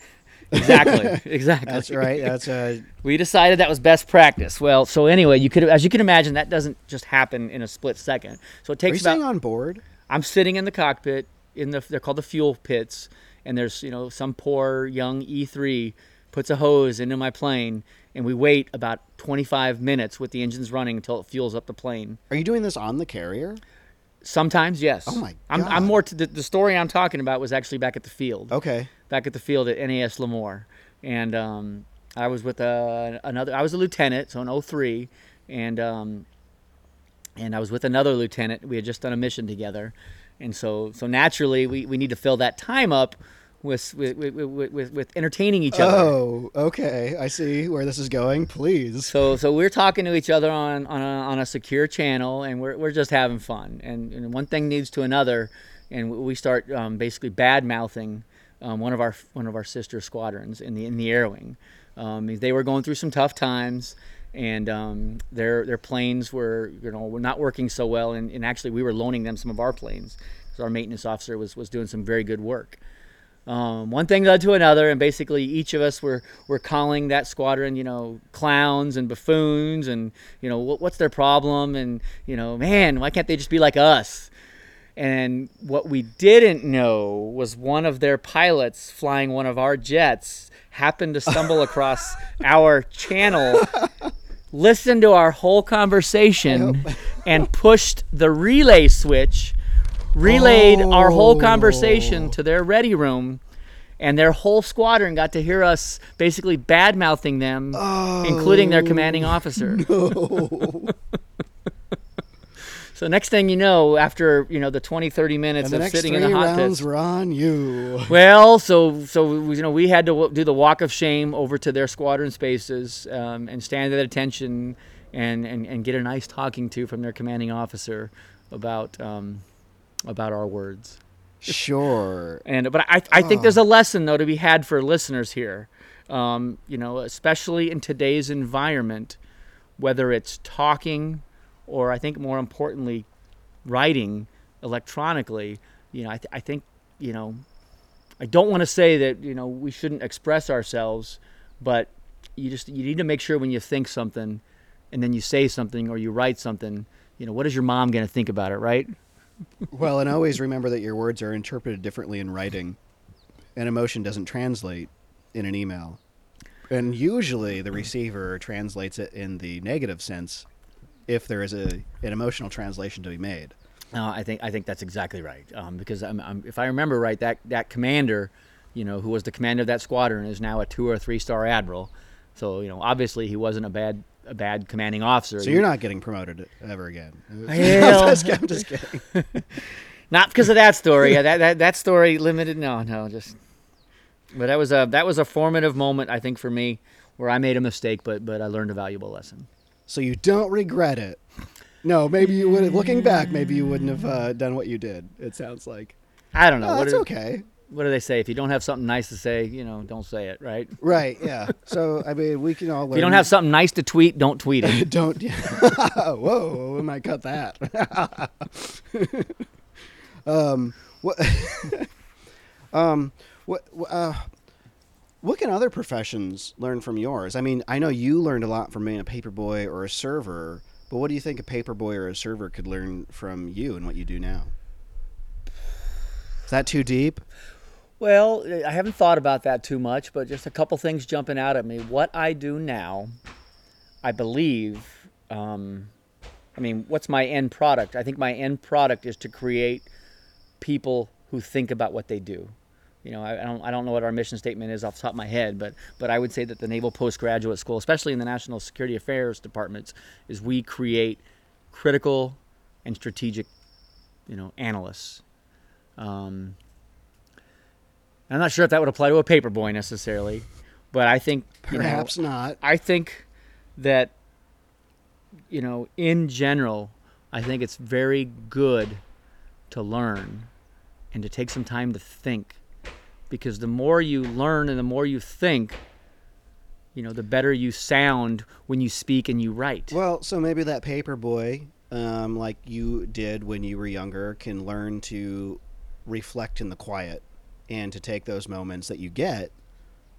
Exactly, exactly. that's right. That's uh, We decided that was best practice. Well, so anyway, you could, as you can imagine, that doesn't just happen in a split second. So it takes. are you about. on board? I'm sitting in the cockpit in the they're called the fuel pits, and there's you know some poor young E3 puts a hose into my plane, and we wait about 25 minutes with the engines running until it fuels up the plane. Are you doing this on the carrier? Sometimes, yes. Oh my I'm, God. I'm more to the, the story I'm talking about was actually back at the field, Okay. Back at the field at NAS Lemoore, and um, I was with uh, another. I was a lieutenant, so an 03, and um, and I was with another lieutenant. We had just done a mission together, and so so naturally we, we need to fill that time up with with with, with, with, with entertaining each other. Oh, okay. I see where this is going. Please. So so we're talking to each other on on a, on a secure channel, and we're we're just having fun. And, and one thing leads to another, and we start um, basically bad mouthing um, one of our one of our sister squadrons in the in the air wing. Um, they were going through some tough times, and um, their their planes were you know were not working so well. And, and actually, we were loaning them some of our planes because our maintenance officer was was doing some very good work um, one thing led to another, and basically each of us were, were calling that squadron, you know, clowns and buffoons, and you know, what, what's their problem? And you know, man, why can't they just be like us? And what we didn't know was one of their pilots flying one of our jets happened to stumble across our channel listened to our whole conversation and pushed the relay switch, relayed our whole oh. conversation Oh. to their ready room, and their whole squadron got to hear us basically bad mouthing them, including their commanding oh. officer. so next thing you know, after you know the 20, 30 minutes of sitting in the hot rounds were on you. well, so so you know we had to do the walk of shame over to their squadron spaces um, and stand at attention and, and and get a nice talking to from their commanding officer about um, about our words. Sure. And but I I think there's a lesson though to be had for listeners here. Um, you know, especially in today's environment, whether it's talking or I think more importantly, writing electronically. You know, I, th- I think you know, I don't want to say that you know we shouldn't express ourselves, but you just you need to make sure when you think something, and then you say something or you write something. You know, what is your mom going to think about it, right? Well, and always remember that your words are interpreted differently in writing. An emotion doesn't translate in an email. And usually the receiver translates it in the negative sense if there is a an emotional translation to be made. No, I think I think that's exactly right. Um, because I'm, I'm, if I remember right, that that commander, you know, who was the commander of that squadron, is now a two or three star admiral. So you know, obviously he wasn't a bad a bad commanding officer. So you're not getting promoted ever again. Hell. I'm, just, I'm just kidding. not because of that story. Yeah, that, that that story limited. No, no, just. But that was a that was a formative moment, I think, for me, where I made a mistake, but but I learned a valuable lesson. So you don't regret it. No, maybe you would. Looking back, maybe you wouldn't have uh, done what you did. It sounds like. I don't know. Oh, that's do, okay. what do they say? If you don't have something nice to say, you know, don't say it, right? Right. Yeah. So I mean, we can all learn. If you don't have something nice to tweet, don't tweet it. don't. Whoa, we might cut that. um, what? um, what? Uh, what can other professions learn from yours? I mean, I know you learned a lot from being a paperboy or a server, but what do you think a paperboy or a server could learn from you and what you do now? Is that too deep? Well, I haven't thought about that too much, but just a couple things jumping out at me. What I do now, I believe, um, I mean, what's my end product? I think my end product is to create people who think about what they do. You know, I, I don't, I don't know what our mission statement is off the top of my head, but, but I would say that the Naval Postgraduate School, especially in the National Security Affairs departments, is we create critical and strategic, you know, analysts. Um, I'm not sure if that would apply to a paperboy necessarily, but I think you know, Perhaps not. I think that you know, in general, I think it's very good to learn and to take some time to think because the more you learn and the more you think, you know, the better you sound when you speak and you write. Well, so maybe that paper boy, um, like you did when you were younger, can learn to reflect in the quiet and to take those moments that you get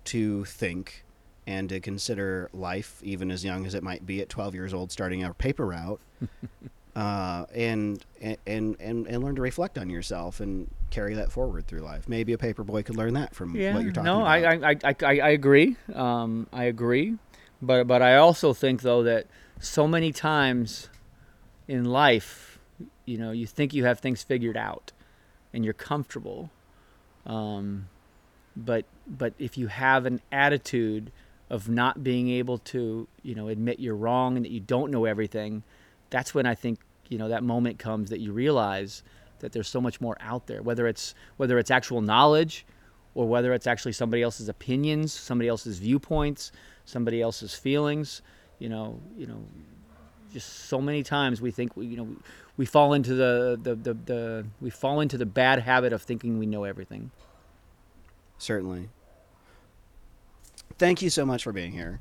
to think and to consider life, even as young as it might be at 12 years old, starting a paper route, uh, and, and and and learn to reflect on yourself and carry that forward through life. Maybe a paper boy could learn that from yeah, what you're talking no, about. I, I, I, I, I agree. Um, I agree, but but I also think though that so many times in life, you know, you think you have things figured out, and you're comfortable, um, but but if you have an attitude of not being able to, you know, admit you're wrong and that you don't know everything, that's when I think you know that moment comes that you realize that there's so much more out there. Whether it's whether it's actual knowledge, or whether it's actually somebody else's opinions, somebody else's viewpoints, somebody else's feelings. You know, you know, just so many times we think we, you know, we, fall into the, the, the, the we fall into the bad habit of thinking we know everything. Certainly. Thank you so much for being here.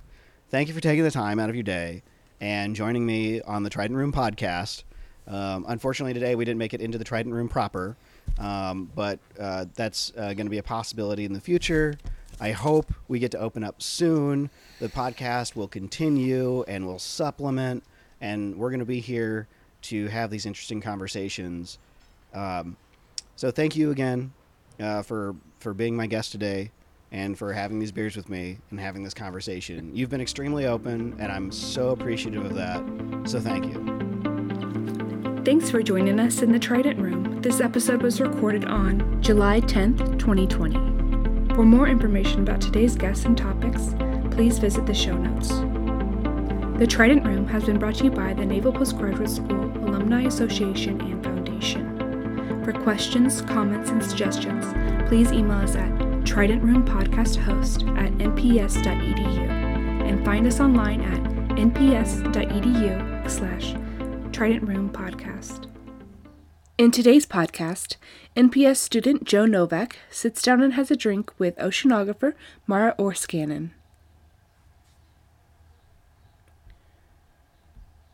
Thank you for taking the time out of your day and joining me on the Trident Room podcast. Um, unfortunately, today we didn't make it into the Trident Room proper, um, but uh, that's uh, going to be a possibility in the future. I hope we get to open up soon. The podcast will continue and will supplement, and we're going to be here to have these interesting conversations. Um, so, thank you again uh, for for being my guest today. and for having these beers with me and having this conversation. You've been extremely open, and I'm so appreciative of that. So thank you. Thanks for joining us in the Trident Room. This episode was recorded on July 10th, 2020. For more information about today's guests and topics, please visit the show notes. The Trident Room has been brought to you by the Naval Postgraduate School Alumni Association and Foundation. For questions, comments, and suggestions, please email us at tridentroompodcasthost at nps.edu and find us online at nps.edu slash Trident Room Podcast. In today's podcast, NPS student Joe Novak sits down and has a drink with oceanographer Mara Orescanin.